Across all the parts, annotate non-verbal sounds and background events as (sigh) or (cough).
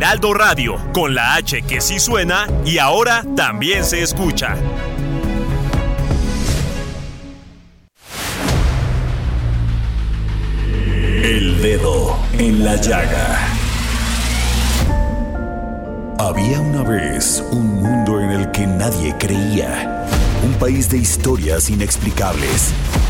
Heraldo Radio, con la H que sí suena y ahora también se escucha. El dedo en la llaga. Había una vez un mundo en el que nadie creía. Un país de historias inexplicables.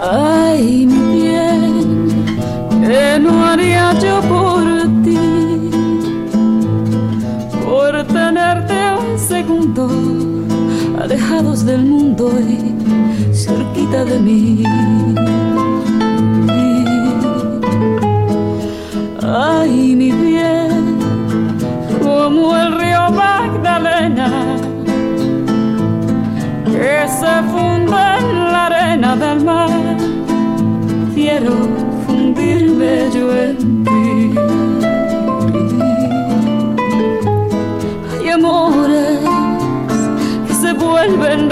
Ay, mi bien, ¿qué no haría yo por ti? Por tenerte un segundo, alejados del mundo y cerquita de mí. Ay, mi bien, como el río Magdalena, que se funde en la arena del mar.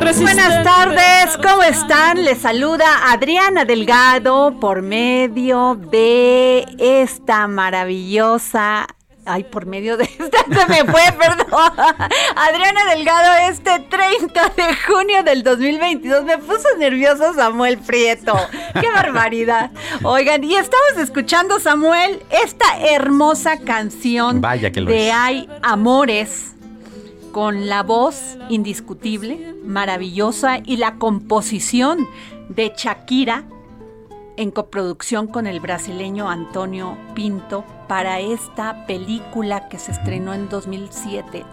Buenas tardes, ¿cómo están? Les saluda Adriana Delgado por medio de esta maravillosa Ay, por medio de esta (laughs) se me fue, perdón. Adriana Delgado, este 30 de junio del 2022. Me puso nervioso Samuel Prieto. ¡Qué barbaridad! Oigan, y estamos escuchando, Samuel, esta hermosa canción Vaya que lo de es. Hay Amores con la voz indiscutible, maravillosa y la composición de Shakira en coproducción con el brasileño Antonio Pinto para esta película que se estrenó en 2007,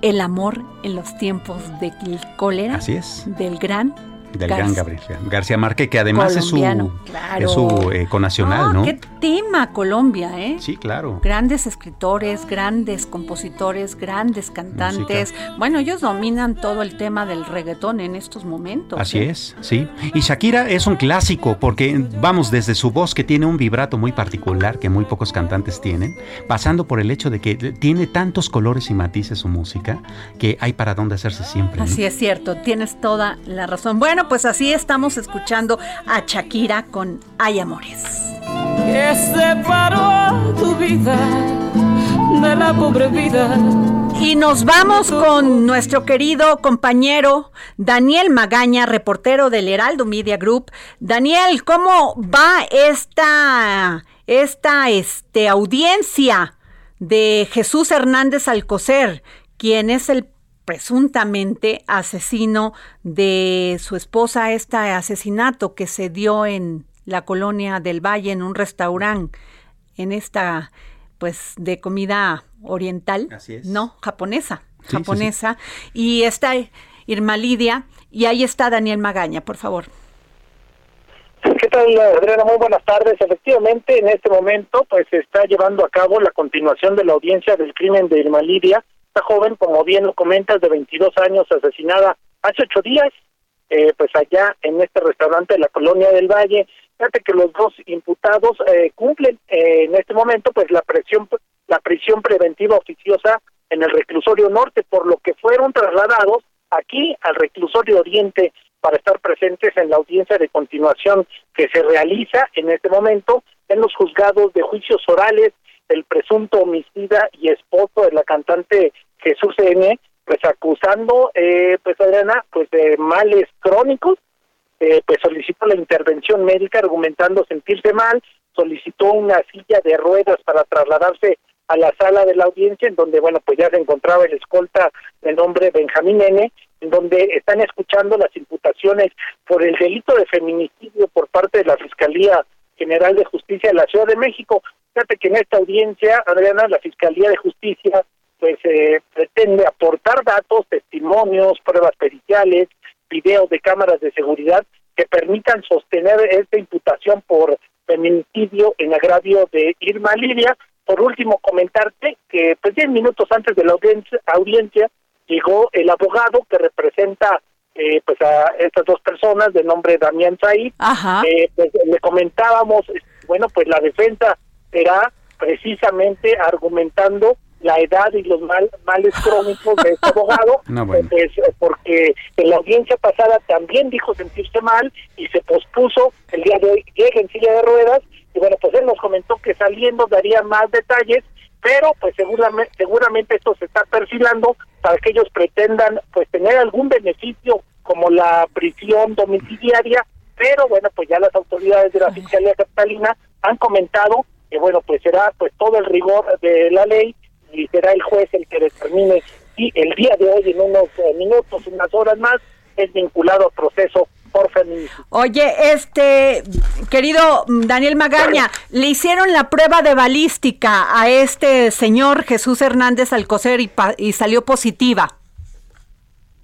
El amor en los tiempos del cólera, Así es. del gran Del Gar- gran Gabriel García Márquez, que además es su, claro. es su eh, conacional, Ah, ¿no? Qué tema Colombia, ¿eh? Sí, claro. Grandes escritores, grandes compositores, grandes cantantes. Bueno, ellos dominan todo el tema del reggaetón en estos momentos. Así ¿eh? es, sí. Y Shakira es un clásico porque, vamos, desde su voz que tiene un vibrato muy particular que muy pocos cantantes tienen, pasando por el hecho de que tiene tantos colores y matices su música que hay para dónde hacerse siempre. ¿no? Así es cierto, tienes toda la razón. Bueno, pues así estamos escuchando a Shakira con Hay Amores. que separó tu vida de la pobre vida. Y nos vamos con nuestro querido compañero Daniel Magaña, reportero del Heraldo Media Group. Daniel, ¿cómo va esta, esta este, audiencia de Jesús Hernández Alcocer, quien es el presuntamente asesino de su esposa, este asesinato que se dio en la colonia del Valle, en un restaurante, en esta, pues, de comida oriental, Así es. no, japonesa, Sí, sí, japonesa, y está Irma Lidia, y ahí está Daniel Magaña, por favor. ¿Qué tal, Adriana? Muy buenas tardes. Efectivamente, en este momento, pues se está llevando a cabo la continuación de la audiencia del crimen de Irma Lidia. Esta joven, como bien lo comentas, de 22 años, asesinada hace ocho días, eh, pues allá en este restaurante de la Colonia del Valle. Fíjate que los dos imputados eh, cumplen eh, en este momento, pues la presión, la prisión preventiva oficiosa en el reclusorio norte, por lo que fueron trasladados aquí al reclusorio oriente para estar presentes en la audiencia de continuación que se realiza en este momento en los juzgados de juicios orales del presunto homicida y esposo de la cantante Jesús N, pues acusando, eh, pues Adriana, pues de males crónicos, eh, pues solicitó la intervención médica argumentando sentirse mal, solicitó una silla de ruedas para trasladarse a la sala de la audiencia, en donde, bueno, pues ya se encontraba el escolta de nombre Benjamín N., en donde están escuchando las imputaciones por el delito de feminicidio por parte de la Fiscalía General de Justicia de la Ciudad de México. Fíjate que en esta audiencia, Adriana, la Fiscalía de Justicia pues eh, pretende aportar datos, testimonios, pruebas periciales, videos de cámaras de seguridad que permitan sostener esta imputación por feminicidio en agravio de Irma Lidia. Por último, comentarte que pues diez minutos antes de la audiencia, audiencia llegó el abogado que representa eh, pues a estas dos personas de nombre Damián Said. Eh, pues, le comentábamos, bueno, pues la defensa será precisamente argumentando la edad y los mal, males crónicos de este (laughs) abogado, pues, porque en la audiencia pasada también dijo sentirse mal y se pospuso, el día de hoy llega en silla de ruedas, y bueno, pues él nos comentó que saliendo daría más detalles, pero pues seguramente, seguramente esto se está perfilando para que ellos pretendan pues tener algún beneficio como la prisión domiciliaria, pero bueno, pues ya las autoridades de la Fiscalía Capitalina han comentado que bueno, pues será pues todo el rigor de la ley y será el juez el que determine si el día de hoy, en unos eh, minutos, unas horas más, es vinculado al proceso por feminicidio. Oye, este, querido Daniel Magaña, le hicieron la prueba de balística a este señor Jesús Hernández Alcocer y, y salió positiva.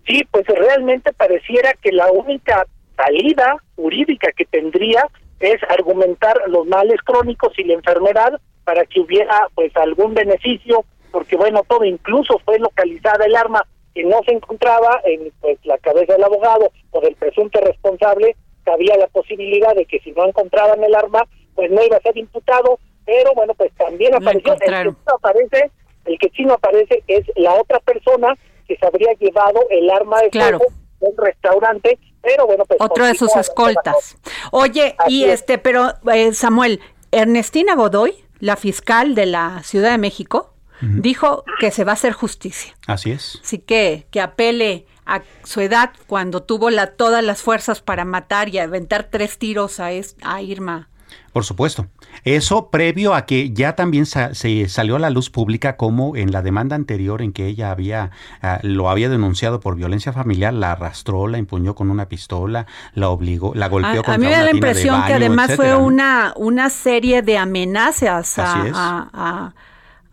Sí, pues realmente pareciera que la única salida jurídica que tendría es argumentar los males crónicos y la enfermedad para que hubiera pues algún beneficio porque bueno, todo incluso fue localizada el arma que no se encontraba en pues la cabeza del abogado o del presunto responsable, había la posibilidad de que si no encontraban el arma, pues no iba a ser imputado, pero bueno, pues también apareció, el que sí no aparece, el que sí no aparece es la otra persona que se habría llevado el arma de claro. fuego un restaurante, pero bueno, pues otro de sus escoltas. Oye, y este, pero eh, Samuel, Ernestina Godoy, la fiscal de la Ciudad de México, dijo que se va a hacer justicia. Así es. Así que que apele a su edad cuando tuvo la, todas las fuerzas para matar y aventar tres tiros a, a Irma. Por supuesto. Eso previo a que ya también se salió a la luz pública como en la demanda anterior en que ella había ah, lo había denunciado por violencia familiar, la arrastró, la empuñó con una pistola, la obligó, la golpeó a, contra A mí me da la impresión que además fue una una serie de amenazas a,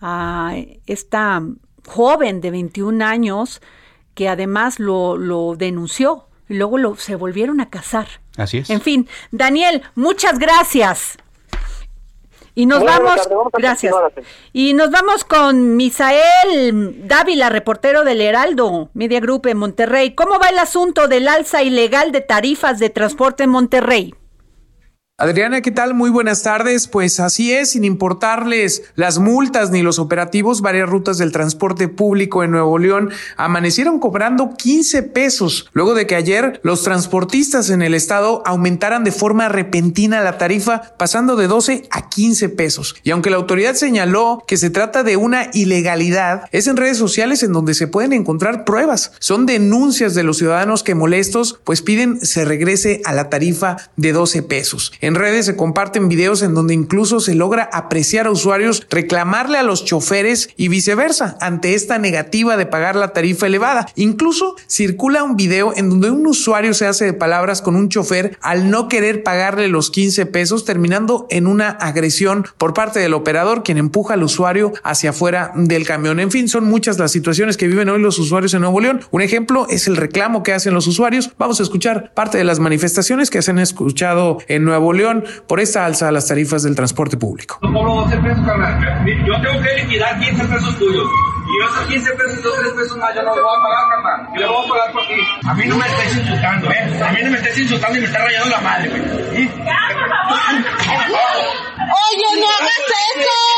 a esta joven de 21 años que además lo, lo denunció y luego lo, se volvieron a casar. Así es. En fin, Daniel, muchas gracias. Y nos vamos, gracias. Y nos vamos con Misael Dávila, reportero del Heraldo Media Group en Monterrey. ¿Cómo va el asunto del alza ilegal de tarifas de transporte en Monterrey? Adriana, ¿qué tal? Muy buenas tardes. Pues así es, sin importarles las multas ni los operativos, varias rutas del transporte público en Nuevo León amanecieron cobrando 15 pesos, luego de que ayer los transportistas en el estado aumentaran de forma repentina la tarifa, pasando de 12 a 15 pesos. Y aunque la autoridad señaló que se trata de una ilegalidad, es en redes sociales en donde se pueden encontrar pruebas. Son denuncias de los ciudadanos que molestos pues piden se regrese a la tarifa de 12 pesos. Redes se comparten videos en donde incluso se logra apreciar a usuarios reclamarle a los choferes y viceversa ante esta negativa de pagar la tarifa elevada. Incluso circula un video en donde un usuario se hace de palabras con un chofer al no querer pagarle los 15 pesos, terminando en una agresión por parte del operador, quien empuja al usuario hacia afuera del camión. En fin, son muchas las situaciones que viven hoy los usuarios en Nuevo León. Un ejemplo es el reclamo que hacen los usuarios. Vamos a escuchar parte de las manifestaciones que se han escuchado en Nuevo León por esta alza a las tarifas del transporte público. Yo tengo que liquidar 15 pesos tuyos. Y esos 15 pesos, dos 3 pesos más, yo no le voy a pagar, carnal. Yo le voy a pagar por ti. A mí no me estés insultando, ¿eh? A mí no me estés insultando y me está rayando la madre, güey. Oye, no hagas eso.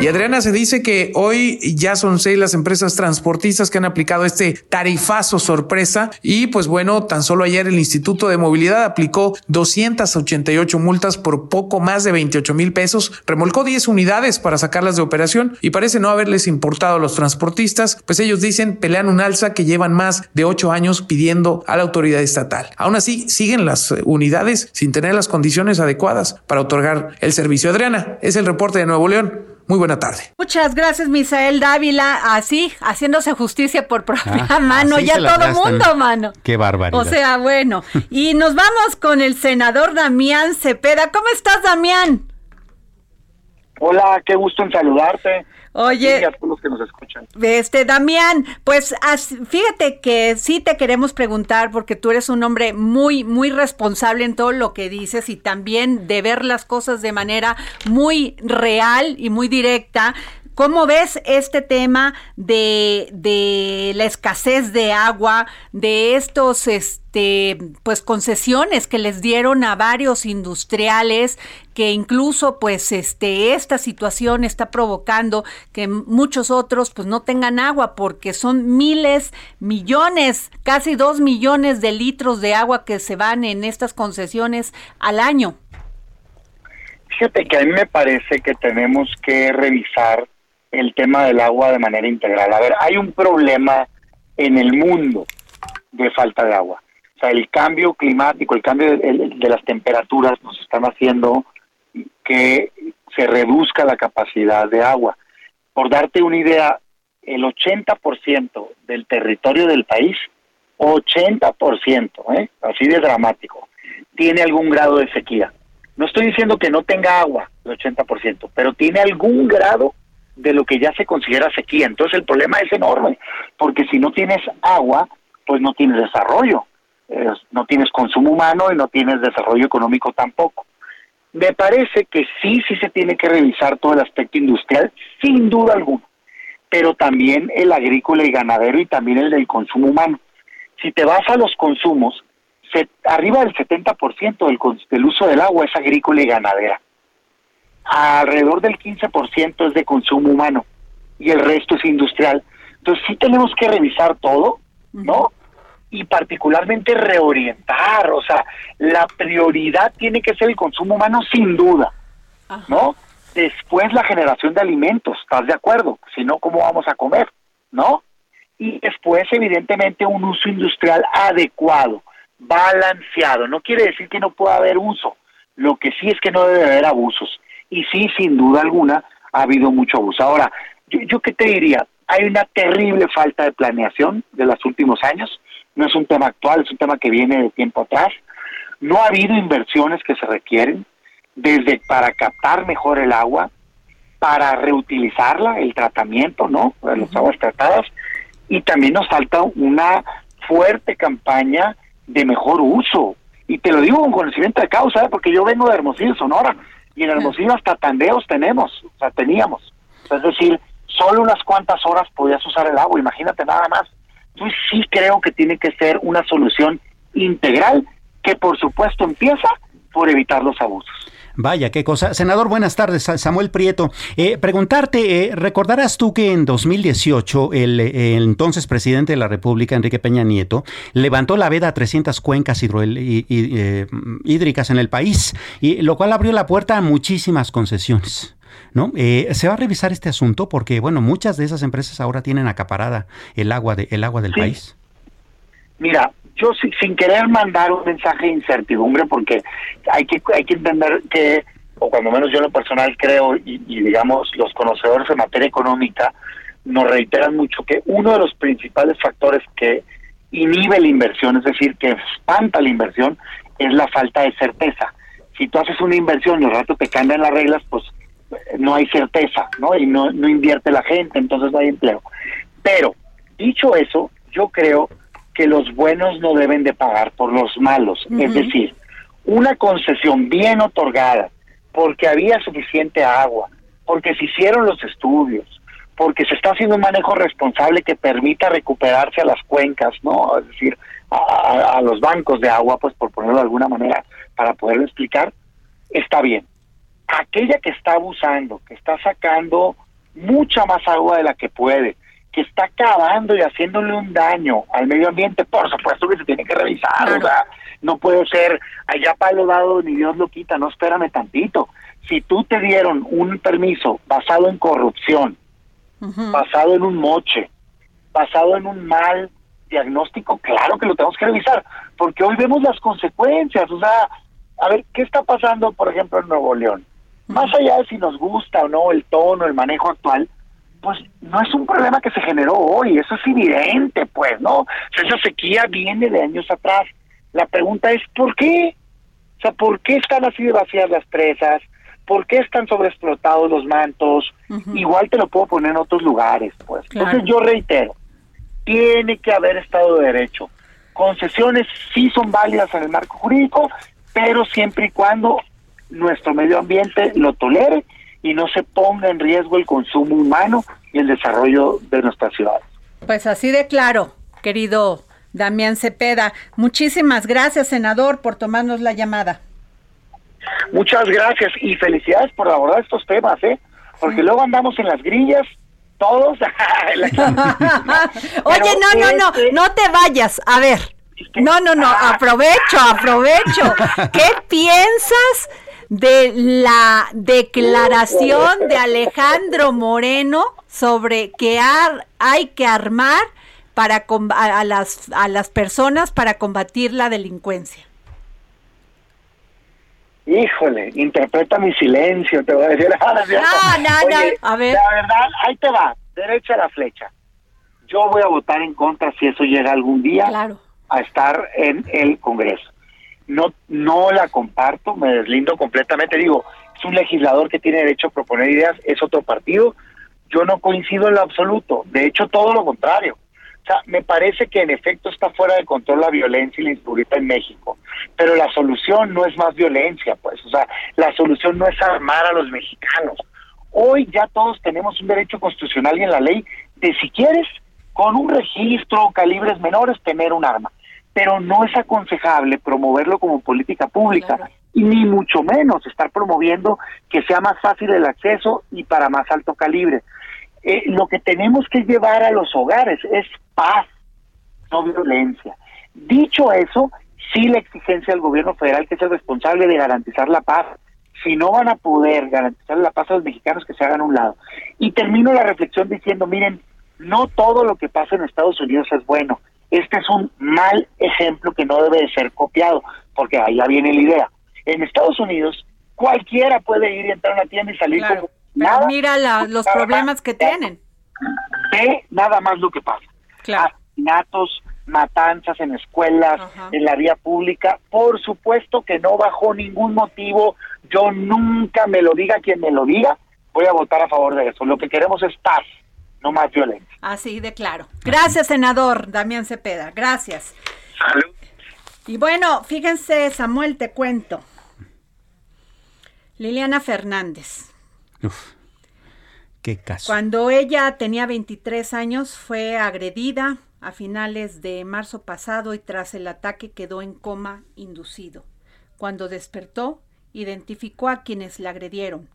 Y Adriana se dice que hoy ya son seis las empresas transportistas que han aplicado este tarifazo sorpresa y pues bueno, tan solo ayer el Instituto de Movilidad aplicó 288 multas por poco más de 28 mil pesos, remolcó 10 unidades para sacarlas de operación y parece no haberles importado a los transportistas, pues ellos dicen pelean un alza que llevan más de 8 años pidiendo a la autoridad estatal. Aún así, siguen las unidades sin tener las condiciones adecuadas para otorgar el servicio. Adriana, es el reporte de Nuevo León. Muy buena tarde. Muchas gracias, Misael Dávila. Así, haciéndose justicia por propia Ah, mano, ya todo mundo, mano. Qué barbaridad. O sea, bueno. (laughs) Y nos vamos con el senador Damián Cepeda. ¿Cómo estás, Damián? Hola, qué gusto en saludarte. Oye. Y a todos los que nos escuchan. Este, Damián, pues fíjate que sí te queremos preguntar porque tú eres un hombre muy, muy responsable en todo lo que dices y también de ver las cosas de manera muy real y muy directa. ¿Cómo ves este tema de, de la escasez de agua, de estos, este, pues concesiones que les dieron a varios industriales, que incluso, pues, este, esta situación está provocando que muchos otros, pues, no tengan agua porque son miles, millones, casi dos millones de litros de agua que se van en estas concesiones al año. Fíjate que a mí me parece que tenemos que revisar el tema del agua de manera integral. A ver, hay un problema en el mundo de falta de agua. O sea, el cambio climático, el cambio de, las temperaturas nos están haciendo que se reduzca la capacidad de agua. Por darte una idea, el 80% del territorio del país, 80%, ¿eh? así de dramático, tiene algún grado de sequía. No estoy diciendo que no tenga agua, el 80%, pero tiene algún grado de lo que ya se considera sequía. Entonces el problema es enorme, porque si no tienes agua, pues no tienes desarrollo, eh, no tienes consumo humano y no tienes desarrollo económico tampoco. Me parece que sí, sí se tiene que revisar todo el aspecto industrial, sin duda alguna, pero también el agrícola y ganadero y también el del consumo humano. Si te vas a los consumos, se, arriba del 70% del, del uso del agua es agrícola y ganadera. Alrededor del 15% es de consumo humano y el resto es industrial. Entonces sí tenemos que revisar todo, ¿no? Y particularmente reorientar, o sea, la prioridad tiene que ser el consumo humano sin duda, ¿no? Después la generación de alimentos, ¿estás de acuerdo? Si no, ¿cómo vamos a comer? ¿No? Y después, evidentemente, un uso industrial adecuado, balanceado. No quiere decir que no pueda haber uso, lo que sí es que no debe haber abusos. Y sí, sin duda alguna, ha habido mucho abuso. Ahora, yo, yo qué te diría, hay una terrible falta de planeación de los últimos años. No es un tema actual, es un tema que viene de tiempo atrás. No ha habido inversiones que se requieren, desde para captar mejor el agua, para reutilizarla, el tratamiento, ¿no? De las aguas tratadas. Y también nos falta una fuerte campaña de mejor uso. Y te lo digo con conocimiento de causa, ¿eh? porque yo vengo de Hermosillo, Sonora, y en Hermosillo hasta tandeos tenemos, o sea, teníamos. Es decir, solo unas cuantas horas podías usar el agua, imagínate nada más. Entonces sí creo que tiene que ser una solución integral que por supuesto empieza por evitar los abusos. Vaya, qué cosa. Senador, buenas tardes. Sa- Samuel Prieto. Eh, preguntarte, eh, ¿recordarás tú que en 2018 el, eh, el entonces presidente de la República, Enrique Peña Nieto, levantó la veda a 300 cuencas hidroel- y- y, eh, hídricas en el país, y lo cual abrió la puerta a muchísimas concesiones? ¿No? Eh, se va a revisar este asunto porque, bueno, muchas de esas empresas ahora tienen acaparada el agua, de, el agua del Sí. país. Mira, yo si- sin querer mandar un mensaje de incertidumbre, porque hay que, hay que entender que, o cuando menos yo en lo personal creo, y, y digamos los conocedores en materia económica, nos reiteran mucho que uno de los principales factores que inhibe la inversión, es decir, que espanta la inversión, es la falta de certeza. Si tú haces una inversión y al rato te cambian las reglas, pues eh, no hay certeza, ¿no? Y no, no invierte la gente, entonces no hay empleo. Pero, dicho eso, yo creo que los buenos no deben de pagar por los malos. Es decir, una concesión bien otorgada porque había suficiente agua, porque se hicieron los estudios, porque se está haciendo un manejo responsable que permita recuperarse a las cuencas, ¿no? Es decir, a, a- a los bancos de agua, pues por ponerlo de alguna manera, para poderlo explicar, está bien. Aquella que está abusando, que está sacando mucha más agua de la que puede, que está acabando y haciéndole un daño al medio ambiente, por supuesto que se tiene que revisar, o sea, no puede ser allá palo dado ni Dios lo quita, no espérame tantito. Si tú te dieron un permiso basado en corrupción, basado en un moche, basado en un mal diagnóstico, claro que lo tenemos que revisar, porque hoy vemos las consecuencias, o sea, a ver, ¿qué está pasando, por ejemplo, en Nuevo León? Más allá de si nos gusta o no el tono, el manejo actual, pues no es un problema que se generó hoy, eso es evidente, pues, ¿no? esa sequía viene de años atrás. La pregunta es, ¿por qué? O sea, ¿por qué están así de vacías las presas? ¿Por qué están sobreexplotados los mantos? Igual te lo puedo poner en otros lugares, pues. Entonces yo reitero, tiene que haber Estado de Derecho. Concesiones sí son válidas en el marco jurídico, pero siempre y cuando nuestro medio ambiente lo tolere y no se ponga en riesgo el consumo humano y el desarrollo de nuestras ciudades. Pues así de claro, querido Damián Cepeda. Muchísimas gracias, senador, por tomarnos la llamada. Muchas gracias y felicidades por abordar estos temas, ¿eh? Porque luego andamos en las grillas todos. (laughs) (laughs) Oye, no, no, no, este no te vayas. A ver. No, no, no, aprovecho, aprovecho. (laughs) ¿Qué piensas de la declaración de Alejandro Moreno sobre que hay que armar para a, las a las personas para combatir la delincuencia? Híjole, interpreta mi silencio, te voy a decir. (laughs) Ah, no, no, no, a ver. La verdad, ahí te va, derecha a la flecha. Yo voy a votar en contra si eso llega algún día a estar en el Congreso. No, no la comparto, me deslindo completamente. Digo, es un legislador que tiene derecho a proponer ideas, es otro partido. Yo no coincido en lo absoluto. De hecho, todo lo contrario. O sea, me parece que en efecto está fuera de control la violencia y la inseguridad en México, pero la solución no es más violencia, pues, o sea, la solución no es armar a los mexicanos. Hoy ya todos tenemos un derecho constitucional y en la ley de si quieres, con un registro, calibres menores, tener un arma, pero no es aconsejable promoverlo como política pública. Y ni mucho menos estar promoviendo que sea más fácil el acceso y para más alto calibre. Eh, lo que tenemos que llevar a los hogares es paz, no violencia. Dicho eso, sí la exigencia del gobierno federal, que es el responsable de garantizar la paz, si no van a poder garantizar la paz a los mexicanos, que se hagan a un lado. Y termino la reflexión diciendo, miren, no todo lo que pasa en Estados Unidos es bueno. Este es un mal ejemplo que no debe de ser copiado, porque allá viene la idea. En Estados Unidos, cualquiera puede ir y entrar a una tienda y salir como nada. Mira los problemas que tienen. Ve nada más lo que pasa asesinatos, matanzas en escuelas, en la vía pública. Por supuesto que no bajo ningún motivo, yo nunca me lo diga quien me lo diga, voy a votar a favor de eso. Lo que queremos es paz, no más violencia. Así de claro. Gracias, senador Damián Cepeda. Gracias. Salud. Y bueno, fíjense, Samuel, te cuento. Liliana Fernández. Uf. Cuando ella tenía 23 años fue agredida a finales de marzo pasado y tras el ataque quedó en coma inducido. Cuando despertó, identificó a quienes la agredieron,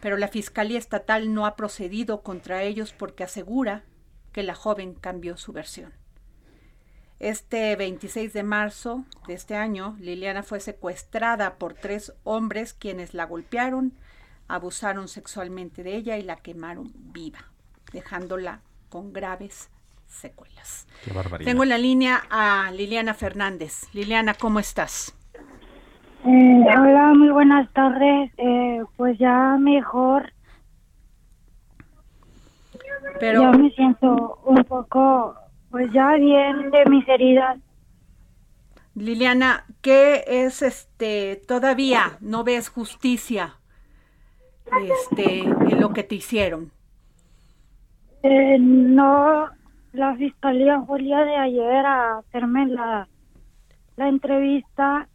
pero la Fiscalía Estatal no ha procedido contra ellos porque asegura que la joven cambió su versión. Este 26 de marzo de este año, Liliana fue secuestrada por tres hombres quienes la golpearon, abusaron sexualmente de ella y la quemaron viva, dejándola con graves secuelas. Qué barbaridad. Tengo en la línea a Liliana Fernández. Liliana, ¿cómo estás? Eh, hola, muy buenas tardes. Eh, pues ya mejor. Pero ya me siento un poco, pues ya bien de mis heridas. Liliana, ¿qué es este? Todavía no ves justicia este, en lo que te hicieron? Eh, no, la fiscalía día de ayer a hacerme la, la entrevista,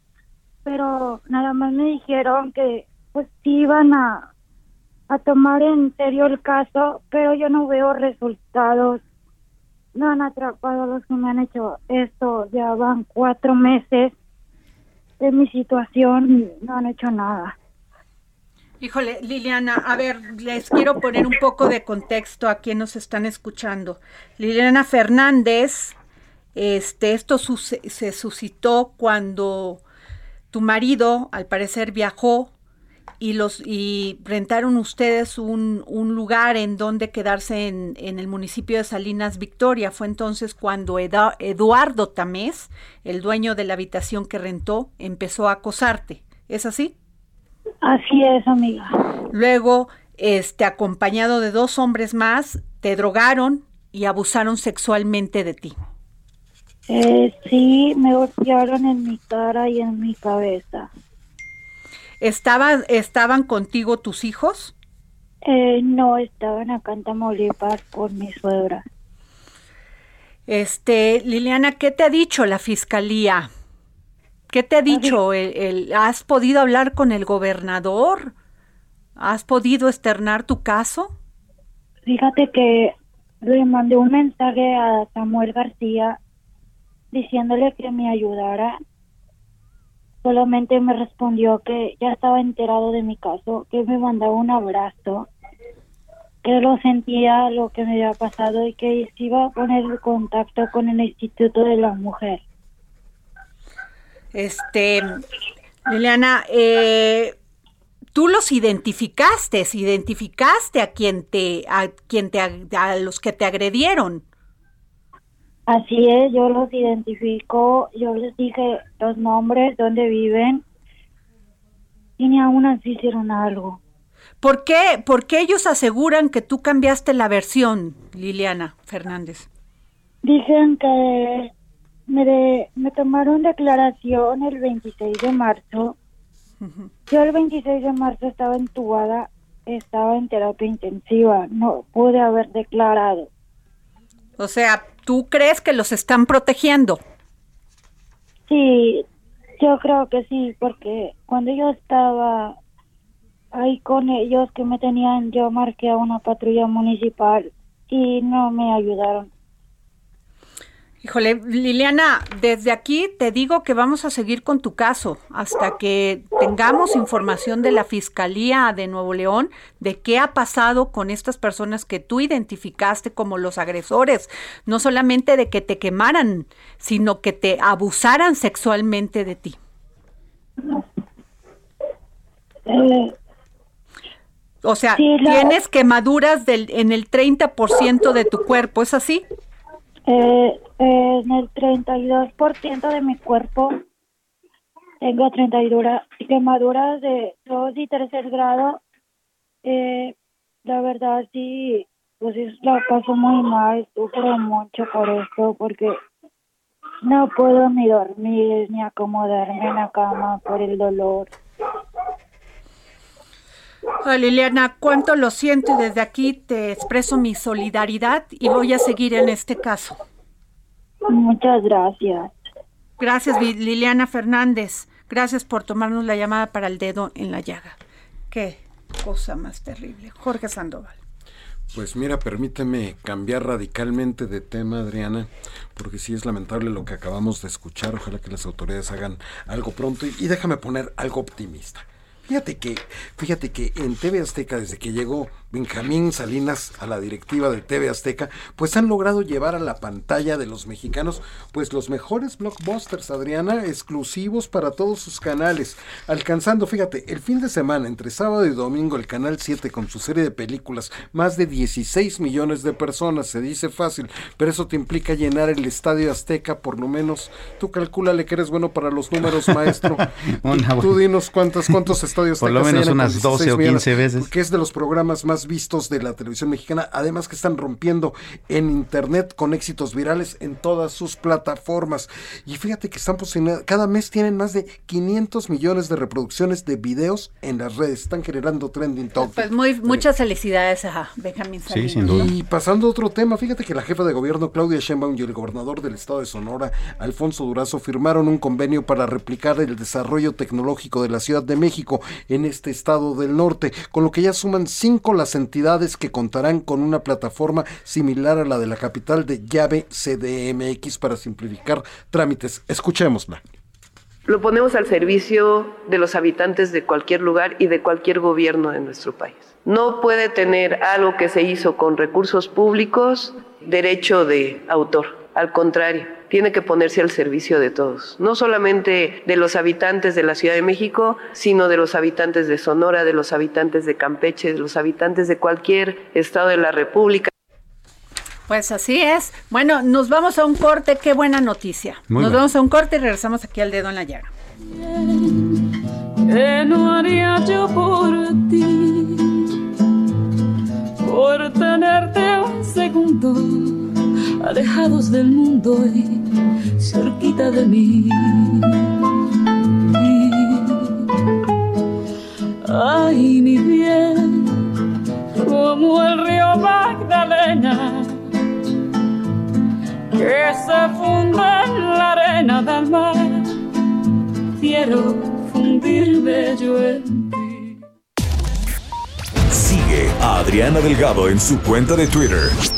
pero nada más me dijeron que pues iban a, a tomar en serio el caso, pero yo no veo resultados. No han atrapado a los que me han hecho esto, ya van cuatro meses de mi situación, no han hecho nada. Híjole, Liliana, a ver, les quiero poner un poco de contexto a quienes nos están escuchando. Liliana Fernández, este, esto se suscitó cuando tu marido, al parecer, viajó y los y rentaron ustedes un, un lugar en donde quedarse en, en, el municipio de Salinas Victoria. Fue entonces cuando Eduardo Tamés, el dueño de la habitación que rentó, empezó a acosarte. ¿Es así? Así es, amiga. Luego, este, acompañado de dos hombres más, te drogaron y abusaron sexualmente de ti. Eh, sí, me golpearon en mi cara y en mi cabeza. ¿Estaba, ¿Estaban contigo tus hijos? Eh, no, estaban acá en Tamaulipas con mi suegra. Este, Liliana, ¿qué te ha dicho la fiscalía? ¿Qué te ha dicho? El, el- ¿Has podido hablar con el gobernador? ¿Has podido externar tu caso? Fíjate que le mandé un mensaje a Samuel García diciéndole que me ayudara. Solamente me respondió que ya estaba enterado de mi caso, que me mandaba un abrazo, que lo sentía lo que me había pasado y que se iba a poner en contacto con el Instituto de la Mujer. Este, Liliana, eh, tú los identificaste, identificaste a quien te, a quien te, a los que te agredieron. Así es, yo los identifico, yo les dije los nombres, dónde viven, y ni aún así hicieron algo. ¿Por qué, por qué ellos aseguran que tú cambiaste la versión, Liliana Fernández? Dicen que me, de- me tomaron declaración el 26 de marzo. Yo el 26 de marzo estaba entubada, estaba en terapia intensiva, no pude haber declarado. O sea, ¿tú crees que los están protegiendo? Sí, yo creo que sí, porque cuando yo estaba ahí con ellos que me tenían, yo marqué a una patrulla municipal y no me ayudaron. Híjole, Liliana, desde aquí te digo que vamos a seguir con tu caso hasta que tengamos información de la Fiscalía de Nuevo León de qué ha pasado con estas personas que tú identificaste como los agresores, no solamente de que te quemaran, sino que te abusaran sexualmente de ti. Eh, O sea, Sí, la- tienes quemaduras del, en el 30% de tu cuerpo, ¿es así? Eh, eh, en el 32% de mi cuerpo tengo 32 quemaduras de 2 y tercer grado. Eh, la verdad sí, pues es, la paso muy mal, sufro mucho por esto porque no puedo ni dormir ni acomodarme en la cama por el dolor. Liliana, cuánto lo siento y desde aquí te expreso mi solidaridad y voy a seguir en este caso. Muchas gracias. Gracias, Liliana Fernández. Gracias por tomarnos la llamada para el dedo en la llaga. Qué cosa más terrible. Jorge Sandoval. Pues mira, permíteme cambiar radicalmente de tema, Adriana, porque sí es lamentable lo que acabamos de escuchar. Ojalá que las autoridades hagan algo pronto y, y déjame poner algo optimista. Fíjate que, fíjate que en TV Azteca, desde que llegó Benjamín Salinas a la directiva de TV Azteca, pues han logrado llevar a la pantalla de los mexicanos, pues los mejores blockbusters, Adriana, exclusivos para todos sus canales, alcanzando, fíjate, el fin de semana, entre sábado y domingo, el Canal 7 con su serie de películas, más de 16 millones de personas, se dice fácil, pero eso te implica llenar el Estadio Azteca, por lo menos, tú calcúlale que eres bueno para los números, maestro. (laughs) Y tú dinos cuántos, cuántos estadios Por lo menos unas 12 o 16 millones, 15 veces. Que es de los programas más vistos de la televisión mexicana, además que están rompiendo en internet con éxitos virales en todas sus plataformas. Y fíjate que están posicionados, cada mes tienen más de 500 millones de reproducciones de videos en las redes, están generando trending topic. Pues muy, muchas felicidades a Benjamín Salinas. Y pasando a otro tema, fíjate que la jefa de gobierno Claudia Sheinbaum y el gobernador del estado de Sonora, Alfonso Durazo, firmaron un convenio para replicar el desarrollo tecnológico de la Ciudad de México en este estado del norte, con lo que ya suman cinco las entidades que contarán con una plataforma similar a la de la capital de llave CDMX para simplificar trámites. Escuchémosla. Lo ponemos al servicio de los habitantes de cualquier lugar y de cualquier gobierno de nuestro país. No puede tener algo que se hizo con recursos públicos derecho de autor. Al contrario, tiene que ponerse al servicio de todos. No solamente de los habitantes de la Ciudad de México, sino de los habitantes de Sonora, de los habitantes de Campeche, de los habitantes de cualquier estado de la República. Pues así es. Bueno, nos vamos a un corte. Qué buena noticia. Muy nos buena. vamos a un corte y regresamos aquí al dedo en la llaga. que no haría yo por ti, por tenerte un segundo alejados del mundo y cerquita de mí. Ay, mi bien, como el río Magdalena, que se funde en la arena del mar, quiero fundirme yo en Sigue a Adriana Delgado en su cuenta de Twitter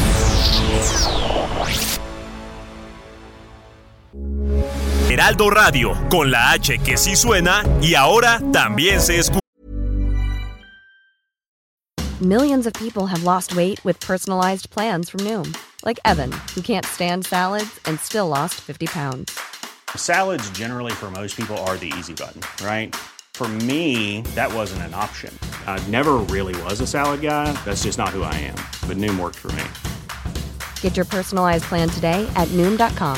Heraldo Radio, con la H que sí suena y ahora también se escucha. Millions of people have lost weight with personalized plans from Noom, like Evan, who can't stand salads and still lost 50 pounds. Salads, generally, for most people, are the easy button, right? For me, that wasn't an option. I never really was a salad guy. That's just not who I am. But Noom worked for me. Get your personalized plan today at Noom.com.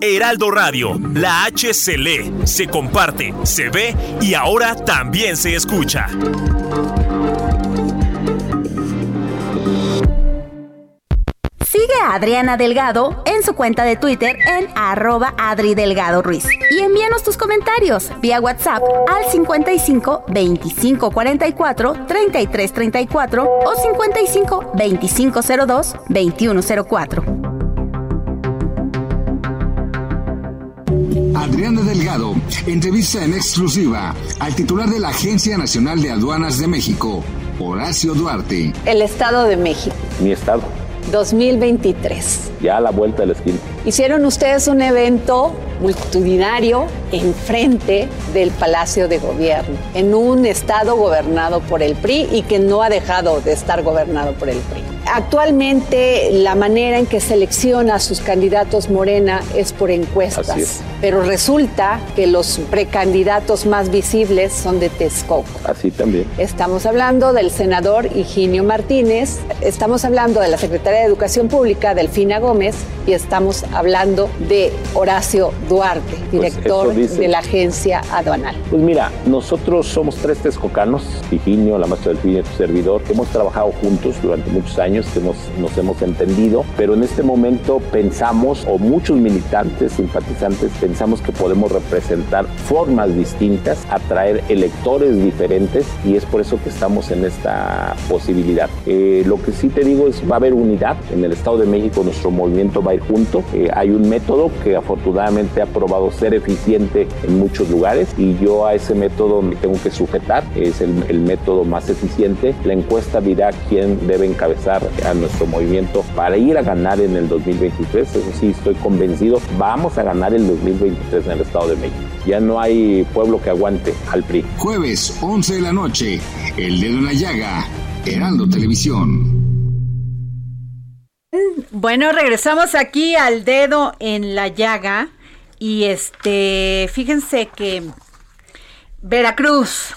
Heraldo Radio, la H se lee, se comparte, se ve y ahora también se escucha. Sigue a Adriana Delgado en su cuenta de Twitter en arroba Adri Delgado Ruiz. Y envíanos tus comentarios vía WhatsApp al 55 25 44 33 34 o 55 25 02 21 04. Adriana Delgado entrevista en exclusiva al titular de la Agencia Nacional de Aduanas de México, Horacio Duarte. El Estado de México. Mi estado. 2023. Ya a la vuelta de la esquina. Hicieron ustedes un evento multitudinario enfrente del Palacio de Gobierno, en un estado gobernado por el PRI y que no ha dejado de estar gobernado por el PRI. Actualmente la manera en que selecciona a sus candidatos Morena es por encuestas, es. pero resulta que los precandidatos más visibles son de Texcoco. Así también. Estamos hablando del senador Higinio Martínez, estamos hablando de la secretaria de Educación Pública, Delfina Gómez, y estamos hablando de Horacio Duarte, director Pues eso de la agencia aduanal. Pues mira, nosotros somos tres texcocanos, Higinio, la maestra Delfina y tu servidor, que hemos trabajado juntos durante muchos años, que hemos, nos hemos entendido, pero en este momento pensamos, o muchos militantes, simpatizantes, pensamos que podemos representar formas distintas, atraer electores diferentes, y es por eso que estamos en esta posibilidad. Eh, lo que sí te digo es, va a haber unidad en el Estado de México, nuestro movimiento va a ir junto, Eh, hay un método que afortunadamente ha probado ser eficiente en muchos lugares, y yo a ese método me tengo que sujetar, es el, el método más eficiente. La encuesta dirá quién debe encabezar a nuestro movimiento para ir a ganar en el 2023. Eso sí, estoy convencido, vamos a ganar el 2023 en el Estado de México. Ya no hay pueblo que aguante al PRI. Jueves, 11 de la noche, El Dedo en la Llaga, Heraldo Televisión. Bueno, regresamos aquí al dedo en la llaga y este, fíjense que Veracruz,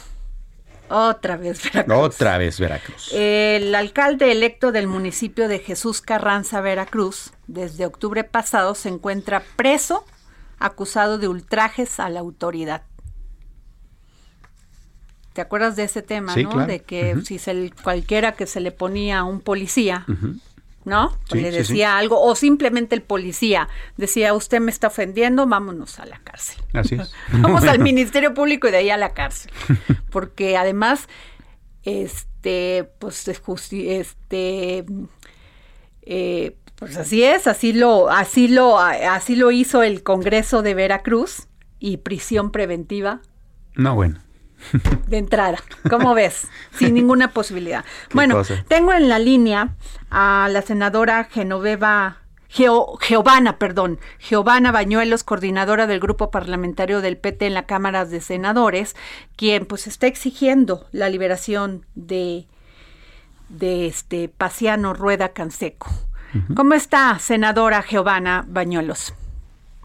otra vez Veracruz. Otra vez Veracruz. El alcalde electo del municipio de Jesús Carranza, Veracruz, desde octubre pasado se encuentra preso acusado de ultrajes a la autoridad. ¿Te acuerdas de ese tema, Sí, no? claro. De que si se, cualquiera que se le ponía a un policía. ¿No? Sí, le sí, decía algo, o simplemente el policía decía, usted me está ofendiendo, vámonos a la cárcel. Así es. (laughs) Vamos al (laughs) Ministerio Público y de ahí a la cárcel. (laughs) Porque además, este, pues, este, eh, Pues así es, así lo, así lo, así lo hizo el Congreso de Veracruz y prisión preventiva. No, bueno. De entrada, ¿cómo ves? Sin ninguna posibilidad. (laughs) Bueno, tengo en la línea a la senadora Genoveva Geo, Giovanna, perdón, Giovanna Bañuelos, coordinadora del grupo parlamentario del PT en la Cámara de Senadores, quien pues está exigiendo la liberación de, de este Paciano Rueda Canseco. ¿Cómo está, senadora Giovanna Bañuelos?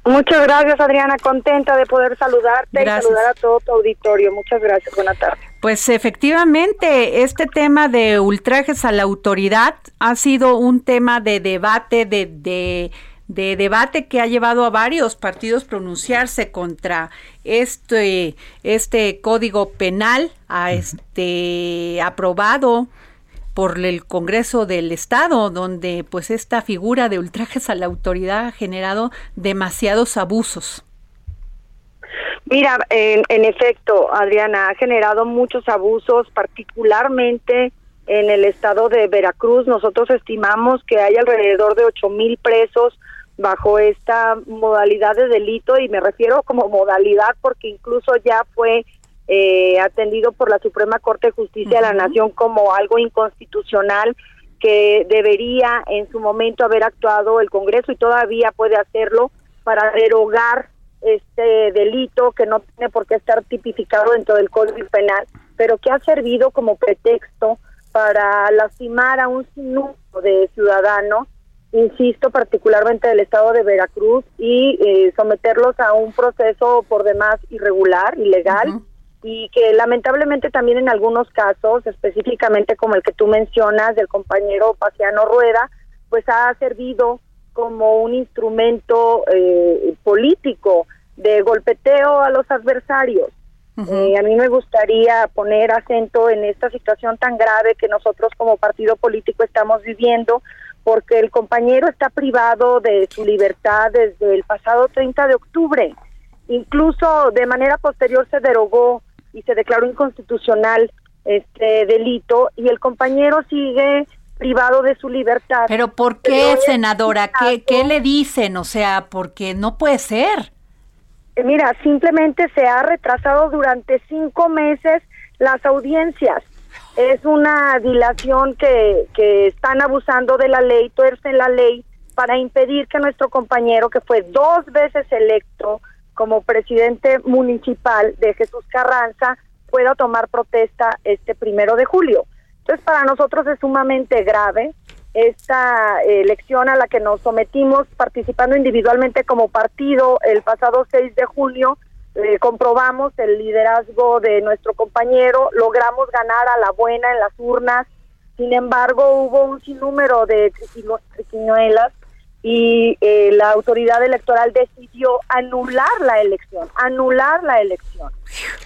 Muchas gracias, Adriana. Contenta de poder saludarte y saludar a todo tu auditorio. Muchas gracias. Buenas tardes. Pues efectivamente, este tema de ultrajes a la autoridad ha sido un tema de debate, de, de, de debate que ha llevado a varios partidos pronunciarse contra este, este código penal, a este aprobado por el Congreso del Estado, donde pues esta figura de ultrajes a la autoridad ha generado demasiados abusos. Mira, en, efecto, Adriana, ha generado muchos abusos, particularmente en el estado de Veracruz. Nosotros estimamos que hay alrededor de ocho mil presos bajo esta modalidad de delito y me refiero como modalidad porque incluso ya fue eh, atendido por la Suprema Corte de Justicia de la Nación como algo inconstitucional que debería en su momento haber actuado el Congreso y todavía puede hacerlo para derogar este delito que no tiene por qué estar tipificado dentro del Código Penal, pero que ha servido como pretexto para lastimar a un sinnúmero de ciudadanos, insisto, particularmente del estado de Veracruz, y eh, someterlos a un proceso por demás irregular, ilegal, y que lamentablemente también en algunos casos, específicamente como el que tú mencionas del compañero Paciano Rueda, pues ha servido como un instrumento eh, político de golpeteo a los adversarios. Eh, a mí me gustaría poner acento en esta situación tan grave que nosotros como partido político estamos viviendo, porque el compañero está privado de su libertad desde el pasado 30 de octubre. Incluso de manera posterior se derogó y se declaró inconstitucional este delito y el compañero sigue privado de su libertad. Pero ¿por qué, senadora? ¿Qué, ¿Qué le dicen? O sea, porque no puede ser. Eh, mira, simplemente se ha retrasado durante cinco meses las audiencias. Es una dilación que, que están abusando de la ley, tuercen la ley para impedir que nuestro compañero, que fue dos veces electo, como presidente municipal de Jesús Carranza pueda tomar protesta este primero de julio. Entonces, para nosotros es sumamente grave esta elección a la que nos sometimos participando individualmente como partido el pasado 6 de junio. Eh, comprobamos el liderazgo de nuestro compañero, logramos ganar a la buena en las urnas, sin embargo hubo un sinnúmero de triquiñuelas y eh, la autoridad electoral decidió anular la elección, anular la elección.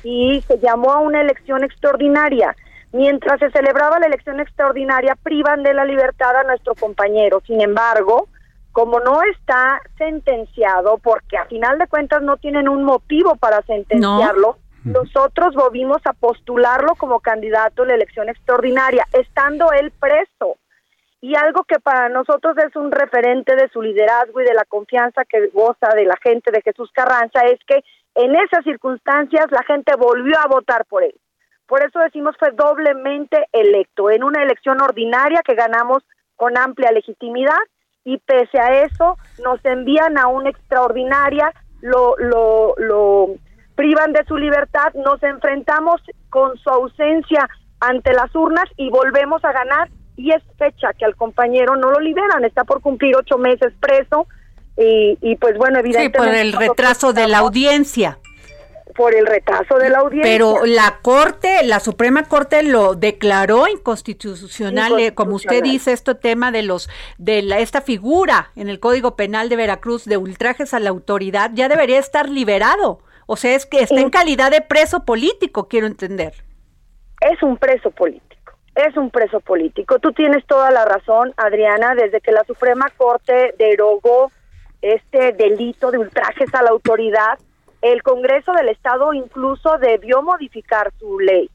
Y se llamó a una elección extraordinaria. Mientras se celebraba la elección extraordinaria, privan de la libertad a nuestro compañero. Sin embargo, como no está sentenciado, porque a final de cuentas no tienen un motivo para sentenciarlo, nosotros volvimos a postularlo como candidato a la elección extraordinaria, estando él preso y algo que para nosotros es un referente de su liderazgo y de la confianza que goza de la gente de Jesús Carranza es que en esas circunstancias la gente volvió a votar por él. Por eso decimos fue doblemente electo en una elección ordinaria que ganamos con amplia legitimidad y pese a eso nos envían a una extraordinaria, lo, lo, lo privan de su libertad, nos enfrentamos con su ausencia ante las urnas y volvemos a ganar y es fecha que al compañero no lo liberan, está por cumplir ocho meses preso y, pues bueno, evidentemente... Sí, por el retraso de la audiencia. Por el retraso de la audiencia. Pero la Corte, la Suprema Corte lo declaró inconstitucional, eh, como usted dice, este tema de los de la, esta figura en el Código Penal de Veracruz de ultrajes a la autoridad ya debería estar liberado. O sea, es que está en calidad de preso político, quiero entender. Es un preso político es un preso político. Tú tienes toda la razón, Adriana, desde que la Suprema Corte derogó este delito de ultrajes a la autoridad, el Congreso del Estado incluso debió modificar su ley.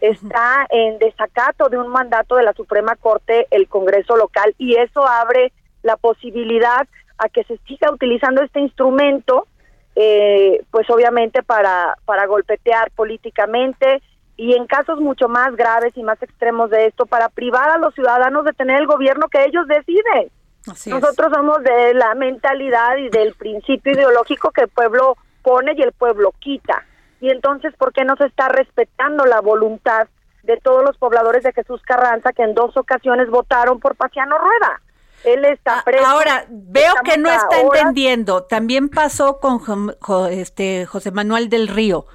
Está en desacato de un mandato de la Suprema Corte el Congreso local y eso abre la posibilidad a que se siga utilizando este instrumento, eh, pues obviamente para, para golpetear políticamente y en casos mucho más graves y más extremos de esto, para privar a los ciudadanos de tener el gobierno que ellos deciden. Nosotros somos de la mentalidad y del principio ideológico que el pueblo pone y el pueblo quita. Y entonces, ¿por qué no se está respetando la voluntad de todos los pobladores de Jesús Carranza que en dos ocasiones votaron por Paciano Rueda? Él está Ah, preso. Ahora, veo que no está entendiendo. También pasó con Jo- este José Manuel del Río.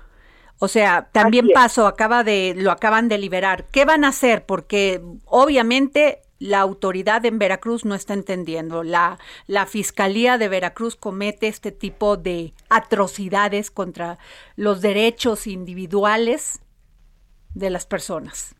O sea, también pasó, acaba de, lo acaban de liberar. ¿Qué van a hacer? Porque obviamente la autoridad en Veracruz no está entendiendo. La, la Fiscalía de Veracruz comete este tipo de atrocidades contra los derechos individuales de las personas.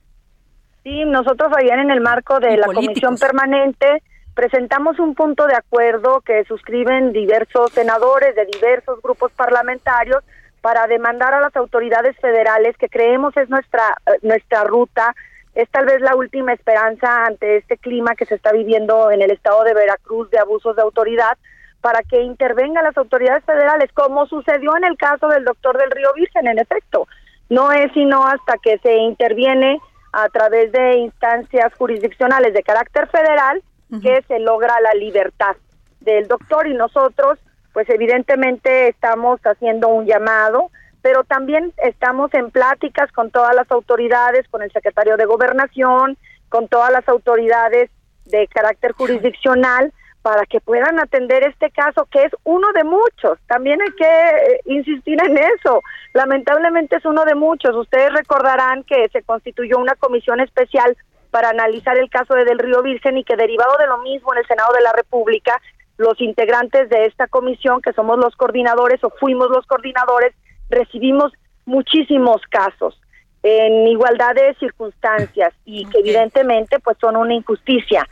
Sí, nosotros ayer en el marco de Y la políticos. comisión permanente presentamos un punto de acuerdo que suscriben diversos senadores de diversos grupos parlamentarios para demandar a las autoridades federales que creemos es nuestra eh, nuestra ruta es tal vez la última esperanza ante este clima que se está viviendo en el estado de Veracruz de abusos de autoridad para que intervengan las autoridades federales como sucedió en el caso del doctor del Río Virgen en efecto. No es sino hasta que se interviene a través de instancias jurisdiccionales de carácter federal que se logra la libertad del doctor y nosotros pues evidentemente estamos haciendo un llamado pero también estamos en pláticas con todas las autoridades, con el secretario de Gobernación, con todas las autoridades de carácter jurisdiccional para que puedan atender este caso que es uno de muchos. También hay que eh, insistir en eso. Lamentablemente es uno de muchos. Ustedes recordarán que se constituyó una comisión especial para analizar el caso de Del Río Virgen y que derivado de lo mismo en el Senado de la República, los integrantes de esta comisión, que somos los coordinadores o fuimos los coordinadores, recibimos muchísimos casos en igualdad de circunstancias y que evidentemente pues son una injusticia.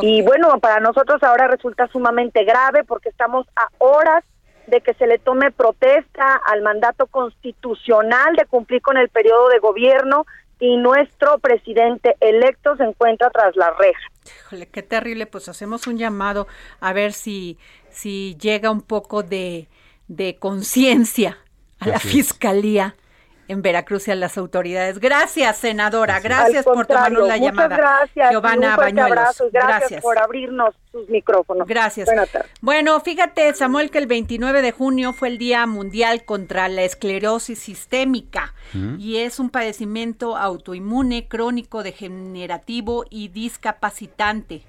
Y bueno, para nosotros ahora resulta sumamente grave porque estamos a horas de que se le tome protesta al mandato constitucional de cumplir con el periodo de gobierno y nuestro presidente electo se encuentra tras la reja. Híjole, qué terrible. Pues hacemos un llamado a ver si, si llega un poco de, de conciencia a la Así fiscalía en Veracruz y a las autoridades. Gracias, senadora. Gracias por tomarnos la muchas llamada. gracias. Giovanna Bañuelos. abrazo y gracias, por abrirnos sus micrófonos. Gracias. Bueno, fíjate, Samuel, que el 29 de junio fue el Día Mundial contra la Esclerosis Sistémica Mm. y es un padecimiento autoinmune, crónico, degenerativo y discapacitante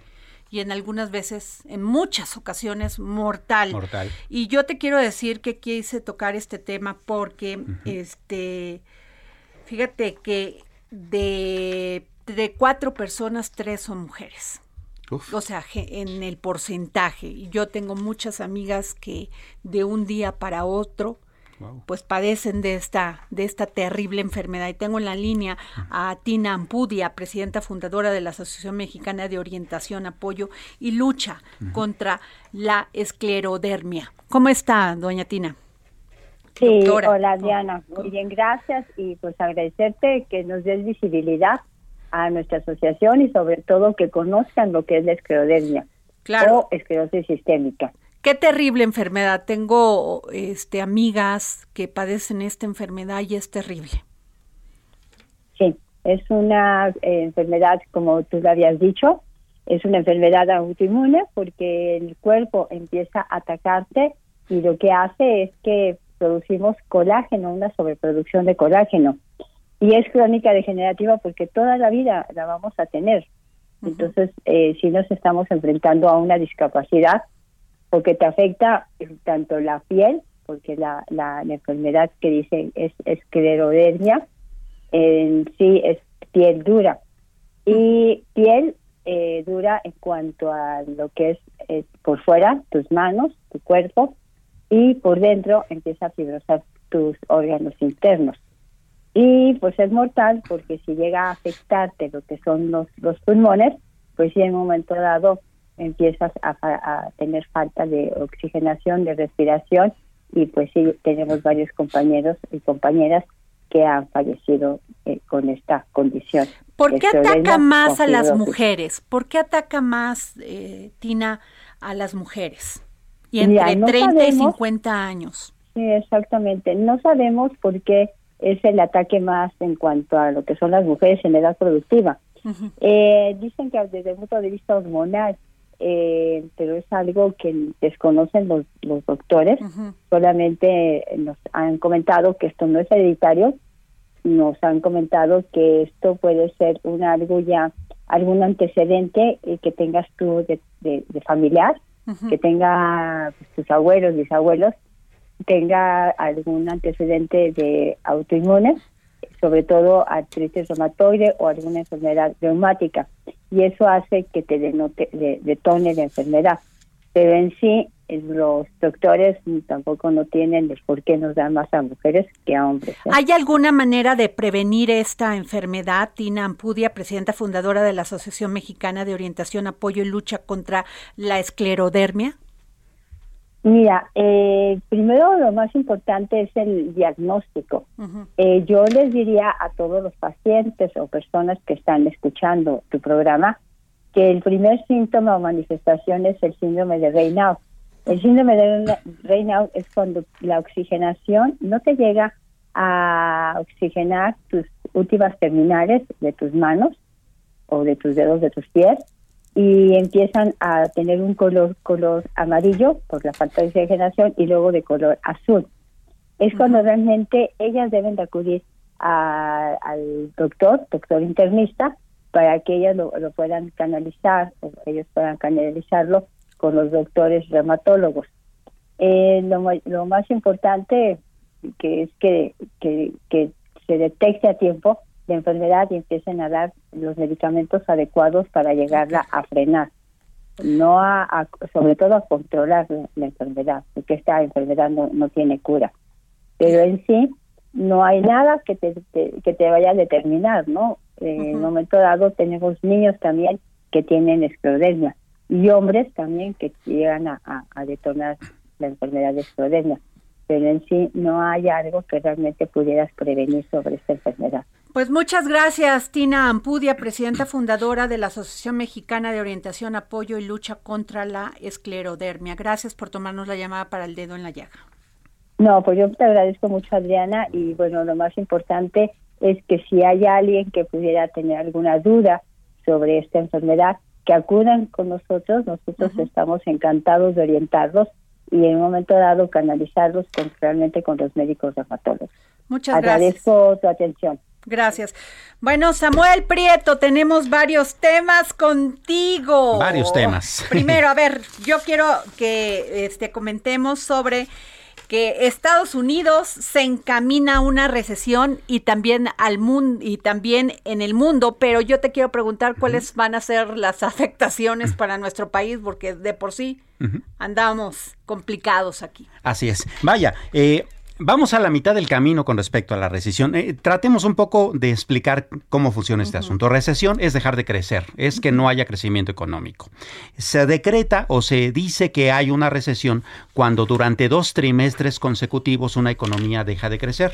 y en algunas veces, en muchas ocasiones, mortal. Mortal. Y yo te quiero decir que quise tocar este tema porque, este, fíjate que de, de cuatro personas, tres son mujeres. O sea, en el porcentaje. Y yo tengo muchas amigas que de un día para otro, pues padecen de esta, de esta terrible enfermedad. Y tengo en la línea a Tina Ampudia, presidenta fundadora de la Asociación Mexicana de Orientación, Apoyo y Lucha contra la esclerodermia. ¿Cómo está, doña Tina? Sí, Doctora. hola Diana, muy bien, gracias y pues agradecerte que nos des visibilidad a nuestra asociación y sobre todo que conozcan lo que es la esclerodermia Claro. o esclerosis sistémica. Qué terrible enfermedad. Tengo este amigas que padecen esta enfermedad y es terrible. Sí, es una eh, enfermedad, como tú lo habías dicho, es una enfermedad autoinmune porque el cuerpo empieza a atacarte y lo que hace es que producimos colágeno, una sobreproducción de colágeno. Y es crónica degenerativa porque toda la vida la vamos a tener. Entonces, eh, si nos estamos enfrentando a una discapacidad, porque te afecta eh, tanto la piel, porque la, la, enfermedad que dicen es esclerodermia, en sí es piel dura. Y piel eh, dura en cuanto a lo que es por fuera, tus manos, tu cuerpo, y por dentro empieza a fibrosar tus órganos internos. Y pues es mortal porque si llega a afectarte lo que son los, los pulmones, pues si en un momento dado empiezas a, a tener falta de oxigenación, de respiración, y pues sí, tenemos varios compañeros y compañeras que han fallecido eh, con esta condición. ¿Por qué ataca más a las mujeres? ¿Por qué ataca más, eh, Tina, a las mujeres? Y entre 30 y 50 años. Sí, exactamente. No sabemos por qué es el ataque más en cuanto a lo que son las mujeres en edad productiva. eh, dicen que desde el punto de vista hormonal, eh, pero es algo que desconocen los, los doctores. Solamente nos han comentado que esto no es hereditario. Nos han comentado que esto puede ser un algo ya, algún antecedente eh, que tengas tú de, de, familiar, que tenga pues, tus abuelos, bisabuelos, tenga algún antecedente de autoinmune, sobre todo artritis reumatoide o alguna enfermedad reumática, y eso hace que te denote, detone la enfermedad. Pero en sí, eh, los doctores tampoco no tienen el por qué nos dan más a mujeres que a hombres. ¿eh? ¿Hay alguna manera de prevenir esta enfermedad? Tina Ampudia, presidenta fundadora de la Asociación Mexicana de Orientación, Apoyo y Lucha contra la Esclerodermia. Mira, eh, primero lo más importante es el diagnóstico. eh, yo les diría a todos los pacientes o personas que están escuchando tu programa que el primer síntoma o manifestación es el síndrome de Raynaud. El síndrome de Raynaud es cuando la oxigenación no te llega a oxigenar tus últimas terminales de tus manos o de tus dedos de tus pies y empiezan a tener un color color amarillo por la falta de oxigenación y luego de color azul. Es cuando realmente ellas deben de acudir al doctor, doctor internista, para que ellas lo, puedan canalizar o ellos puedan canalizarlo con los doctores reumatólogos. Eh, lo, lo, más importante que es que, que, que se detecte a tiempo de enfermedad y empiecen a dar los medicamentos adecuados para llegarla a frenar, no a, sobre todo a controlar la, enfermedad, porque esta enfermedad no, no tiene cura. Pero en sí no hay nada que te, que te vaya a determinar, ¿no? En un momento dado tenemos niños también que tienen esclerodermia y hombres también que llegan a, a, detonar la enfermedad de esclerodermia. Pero en sí no hay algo que realmente pudieras prevenir sobre esta enfermedad. Pues muchas gracias, Tina Ampudia, presidenta fundadora de la Asociación Mexicana de Orientación, Apoyo y Lucha contra la Esclerodermia. Gracias por tomarnos la llamada para el dedo en la llaga. No, pues yo te agradezco mucho, Adriana, y bueno, lo más importante es que si hay alguien que pudiera tener alguna duda sobre esta enfermedad, que acudan con nosotros, nosotros estamos encantados de orientarlos y en un momento dado canalizarlos con, realmente con los médicos reumatólogos. Muchas gracias. Agradezco tu atención. Gracias. Bueno, Samuel Prieto, tenemos varios temas contigo. Varios temas. Primero, a (laughs) ver, yo quiero que este comentemos sobre que Estados Unidos se encamina a una recesión y también al mundo y también en el mundo, pero yo te quiero preguntar cuáles van a ser las afectaciones para nuestro país porque de por sí andamos complicados aquí. Así es. Vaya, eh, Vamos a la mitad del camino con respecto a la recesión. Eh, tratemos un poco de explicar cómo funciona este asunto. Recesión es dejar de crecer, es que no haya crecimiento económico. Se decreta o se dice que hay una recesión cuando durante dos trimestres consecutivos una economía deja de crecer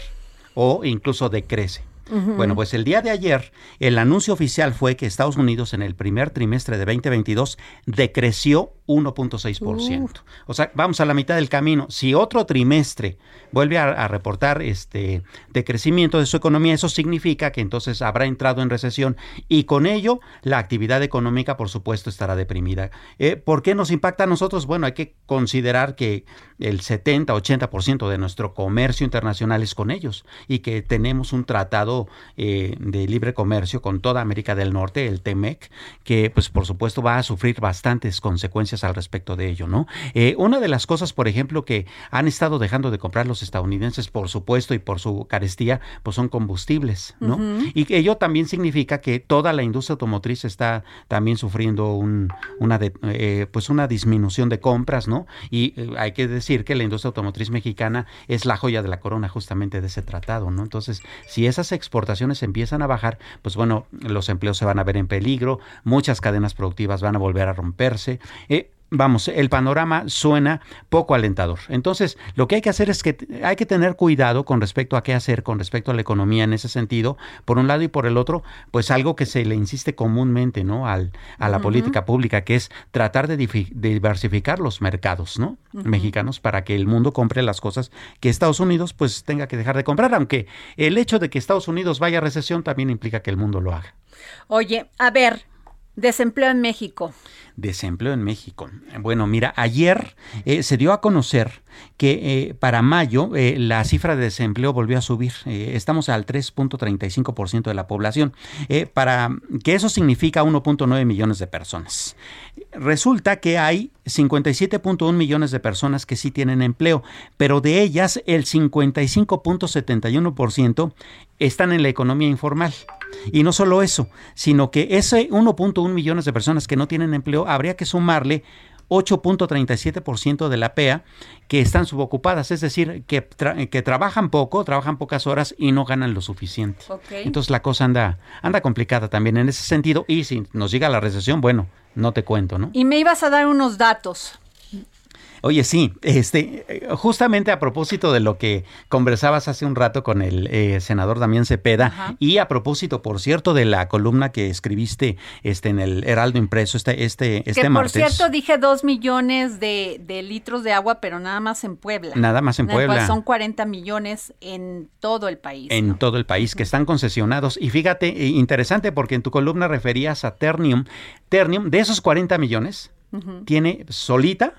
o incluso decrece. Bueno, pues el día de ayer el anuncio oficial fue que Estados Unidos en el primer trimestre de 2022 decreció 1.6%. O sea, vamos a la mitad del camino. Si otro trimestre vuelve a, reportar este decrecimiento de su economía, eso significa que entonces habrá entrado en recesión y con ello la actividad económica, por supuesto, estará deprimida. Eh, ¿Por qué nos impacta a nosotros? Bueno, hay que considerar que el 70-80% de nuestro comercio internacional es con ellos y que tenemos un tratado eh, de libre comercio con toda América del Norte, el TEMEC, que pues por supuesto va a sufrir bastantes consecuencias al respecto de ello, ¿no? Eh, una de las cosas, por ejemplo, que han estado dejando de comprar los estadounidenses, por supuesto, y por su carestía, pues son combustibles, ¿no? Y ello también significa que toda la industria automotriz está también sufriendo un, una, eh, pues una disminución de compras, ¿no? Y eh, hay que decir que la industria automotriz mexicana es la joya de la corona justamente de ese tratado, ¿no? Entonces, si esas exportaciones empiezan a bajar, pues bueno, los empleos se van a ver en peligro, muchas cadenas productivas van a volver a romperse. Vamos, el panorama suena poco alentador. Entonces, lo que hay que hacer es que hay que tener cuidado con respecto a qué hacer con respecto a la economía en ese sentido, por un lado y por el otro, pues algo que se le insiste comúnmente, ¿no? Al, a la política pública, que es tratar de diversificar los mercados, ¿no? Mexicanos para que el mundo compre las cosas que Estados Unidos pues tenga que dejar de comprar, aunque el hecho de que Estados Unidos vaya a recesión también implica que el mundo lo haga. Oye, a ver, desempleo en México desempleo en México. Bueno, mira, ayer eh, se dio a conocer que eh, para mayo eh, la cifra de desempleo volvió a subir. estamos al 3.35% de la población, para que eso significa 1.9 millones de personas. Resulta que hay 57.1 millones de personas que sí tienen empleo, pero de ellas el 55.71% están en la economía informal. Y no solo eso, sino que ese 1.1 millones de personas que no tienen empleo habría que sumarle 8.37% de la PEA que están subocupadas, es decir, que, que, trabajan poco, trabajan pocas horas y no ganan lo suficiente. Entonces la cosa anda, anda complicada también en ese sentido y si nos llega la recesión, bueno, no te cuento, ¿no? Y me ibas a dar unos datos. Oye, sí, este, justamente a propósito de lo que conversabas hace un rato con el eh, senador Damián Cepeda y a propósito, por cierto, de la columna que escribiste este, en el Heraldo Impreso este, este, este que, martes. Por cierto, dije dos millones de, litros de agua, pero nada más en Puebla. Nada más en Puebla. son 40 millones en todo el país. En todo el país, que están concesionados. Y fíjate, eh, interesante porque en tu columna referías a Ternium. Ternium, de esos 40 millones, tiene solita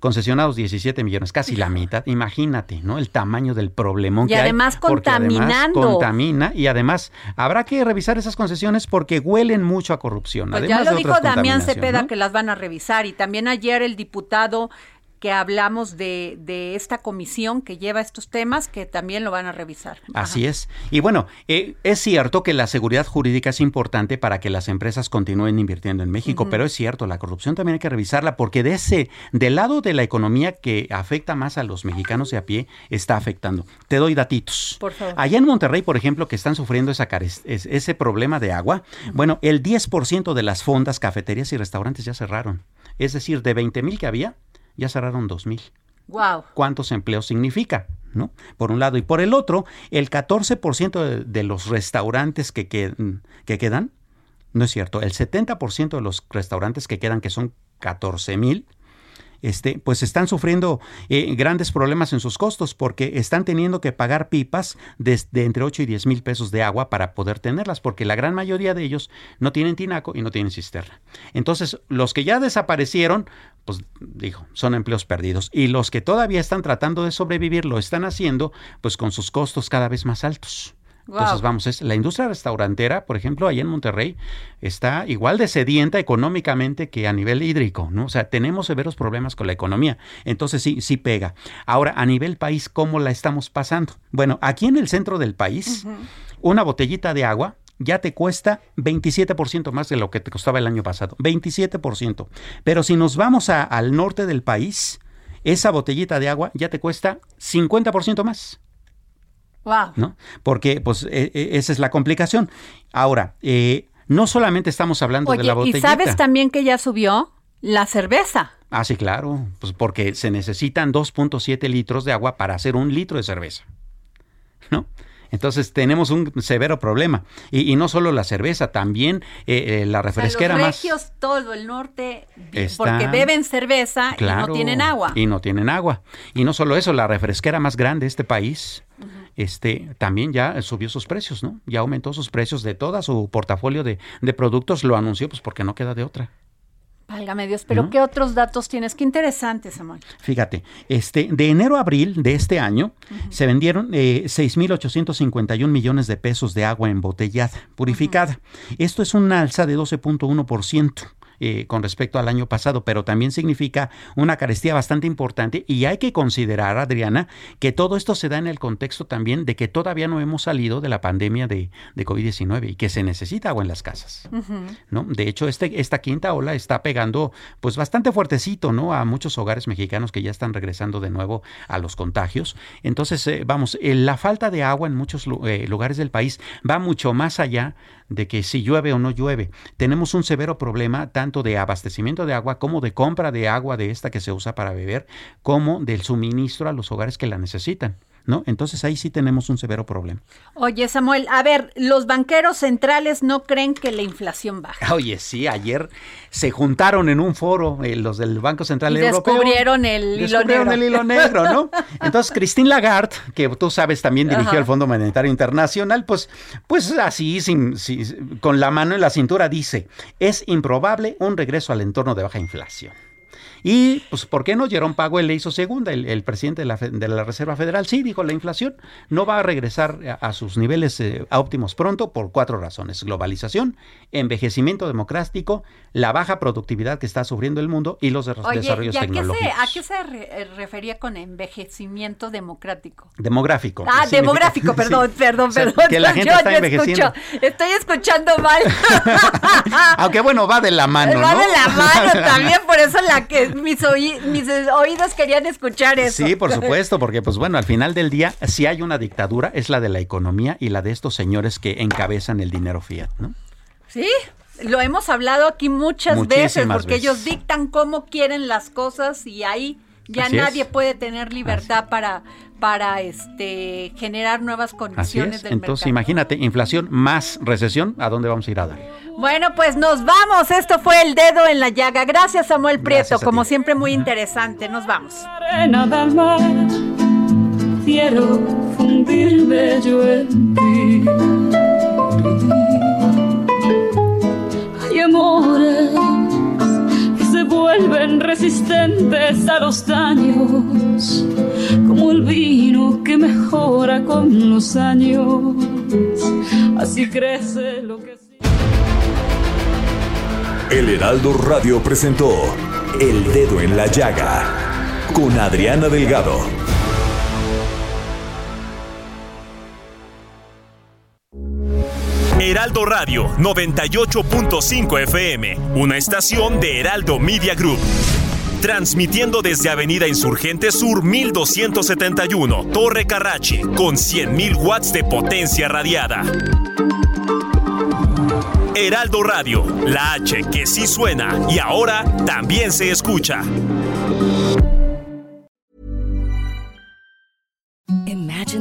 concesionados 17 millones, casi la mitad. Imagínate, ¿no? El tamaño del problemón y que además hay. contaminando. Además contamina y además habrá que revisar esas concesiones porque huelen mucho a corrupción. Pues además ya lo dijo Damián Cepeda que las van a revisar y también ayer el diputado que hablamos de, de, esta comisión que lleva estos temas, que también lo van a revisar. Así es. Y bueno, eh, es cierto que la seguridad jurídica es importante para que las empresas continúen invirtiendo en México, pero es cierto, la corrupción también hay que revisarla porque de ese, del lado de la economía que afecta más a los mexicanos de a pie, está afectando. Te doy datitos. Por favor. Allá en Monterrey, por ejemplo, que están sufriendo esa ese problema de agua, bueno, el 10% de las fondas, cafeterías y restaurantes ya cerraron. Es decir, de 20 mil que había, ya cerraron 2.000. Wow. ¿Cuántos empleos significa? ¿no? Por un lado. Y por el otro, el 14% de, de, los restaurantes que, que quedan, no es cierto, el 70% de los restaurantes que quedan, que son 14 mil, este, pues están sufriendo eh, grandes problemas en sus costos porque están teniendo que pagar pipas de, entre 8 y 10 mil pesos de agua para poder tenerlas, porque la gran mayoría de ellos no tienen tinaco y no tienen cisterna. Entonces, los que ya desaparecieron, pues dijo, son empleos perdidos. Y los que todavía están tratando de sobrevivir lo están haciendo pues con sus costos cada vez más altos. Entonces, vamos, es, la industria restaurantera, por ejemplo, allá en Monterrey, está igual de sedienta económicamente que a nivel hídrico, ¿no? O sea, tenemos severos problemas con la economía. Entonces, sí, sí pega. Ahora, a nivel país, ¿cómo la estamos pasando? Bueno, aquí en el centro del país, una botellita de agua ya te cuesta 27% más de lo que te costaba el año pasado. 27%. Pero si nos vamos al norte del país, esa botellita de agua ya te cuesta 50% más. Wow. ¿No? Porque pues e, e, esa es la complicación. Ahora, eh, no solamente estamos hablando de la botellita. ¿Y sabes también que ya subió la cerveza? Ah, sí, claro. Pues porque se necesitan 2.7 litros de agua para hacer un litro de cerveza. ¿No? Entonces tenemos un severo problema. Y, no solo la cerveza, también eh, eh, la refresquera o sea, los regios, todo el norte, porque beben cerveza y no tienen agua. Y no tienen agua. Y no solo eso, la refresquera más grande de este país este, también ya subió sus precios, ¿no? Ya aumentó sus precios de todo su portafolio de, de productos, lo anunció pues porque no queda de otra. Válgame Dios, pero ¿qué otros datos tienes? Qué interesante, Samuel. Fíjate, este, de enero a abril de este año se vendieron eh, 6.851 millones de pesos de agua embotellada, purificada. Esto es un alza de 12.1%. Eh, con respecto al año pasado, pero también significa una carestía bastante importante y hay que considerar, Adriana, que todo esto se da en el contexto también de que todavía no hemos salido de la pandemia de, de COVID-19 y que se necesita agua en las casas. ¿no? De hecho, este, esta quinta ola está pegando pues bastante fuertecito ¿no? a muchos hogares mexicanos que ya están regresando de nuevo a los contagios. Entonces, eh, vamos, la falta de agua en muchos eh, lugares del país va mucho más allá de que si llueve o no llueve. Tenemos un severo problema tanto de abastecimiento de agua como de compra de agua de esta que se usa para beber, como del suministro a los hogares que la necesitan. ¿No? Entonces ahí sí tenemos un severo problema. Oye, Samuel, a ver, los banqueros centrales no creen que la inflación baja. Oye, sí, ayer se juntaron en un foro eh, los del Banco Central y Europeo. Descubrieron el hilo negro. el hilo negro, ¿no? (laughs) Entonces, Christine Lagarde, que tú sabes también dirigió Ajá. el Fondo Monetario Internacional, pues, pues así, sin, sin- con la mano en la cintura, dice, es improbable un regreso al entorno de baja inflación. Y, pues, ¿por qué no? Jerome Powell le hizo segunda, el, el presidente de la, de la Reserva Federal. Sí, dijo, la inflación no va a regresar a, a sus niveles eh, óptimos pronto por cuatro razones. Globalización, envejecimiento democrático, la baja productividad que está sufriendo el mundo y los Oye, desarrollos ¿y a qué se, tecnológicos. a qué se re- refería con envejecimiento democrático? Demográfico. Ah, demográfico, (laughs) Sí. perdón, perdón, O sea, perdón. que la gente (laughs) Yo- está yo envejeciendo. escucho- estoy escuchando mal. (laughs) Aunque bueno, va de la mano, Va ¿no? de la mano también, por eso la que (laughs) mis, oí- mis oídos querían escuchar eso. Sí, por supuesto, porque pues bueno, al final del día, si hay una dictadura, es la de la economía y la de estos señores que encabezan el dinero fiat, ¿no? Sí, lo hemos hablado aquí muchas Muchísimas veces, porque veces. ellos dictan cómo quieren las cosas y ahí ya Así es. nadie puede tener libertad para, para este generar nuevas Así condiciones es. del Entonces, mercado. imagínate, inflación más recesión, ¿a dónde vamos a ir a dar? Bueno, pues nos vamos. Esto fue el dedo en la llaga. Gracias, Samuel Prieto. Gracias Como ti. siempre, muy interesante. Nos vamos. Quiero fundirme yo en ti. Que se vuelven resistentes a los daños, como el vino que mejora con los años. Así crece lo que El Heraldo Radio presentó El Dedo en la Llaga con Adriana Delgado. Heraldo Radio 98.5 FM, una estación de Heraldo Media Group. Transmitiendo desde Avenida Insurgente Sur 1271, Torre Carrachi, con 100.000 watts de potencia radiada. Heraldo Radio, la H que sí suena y ahora también se escucha.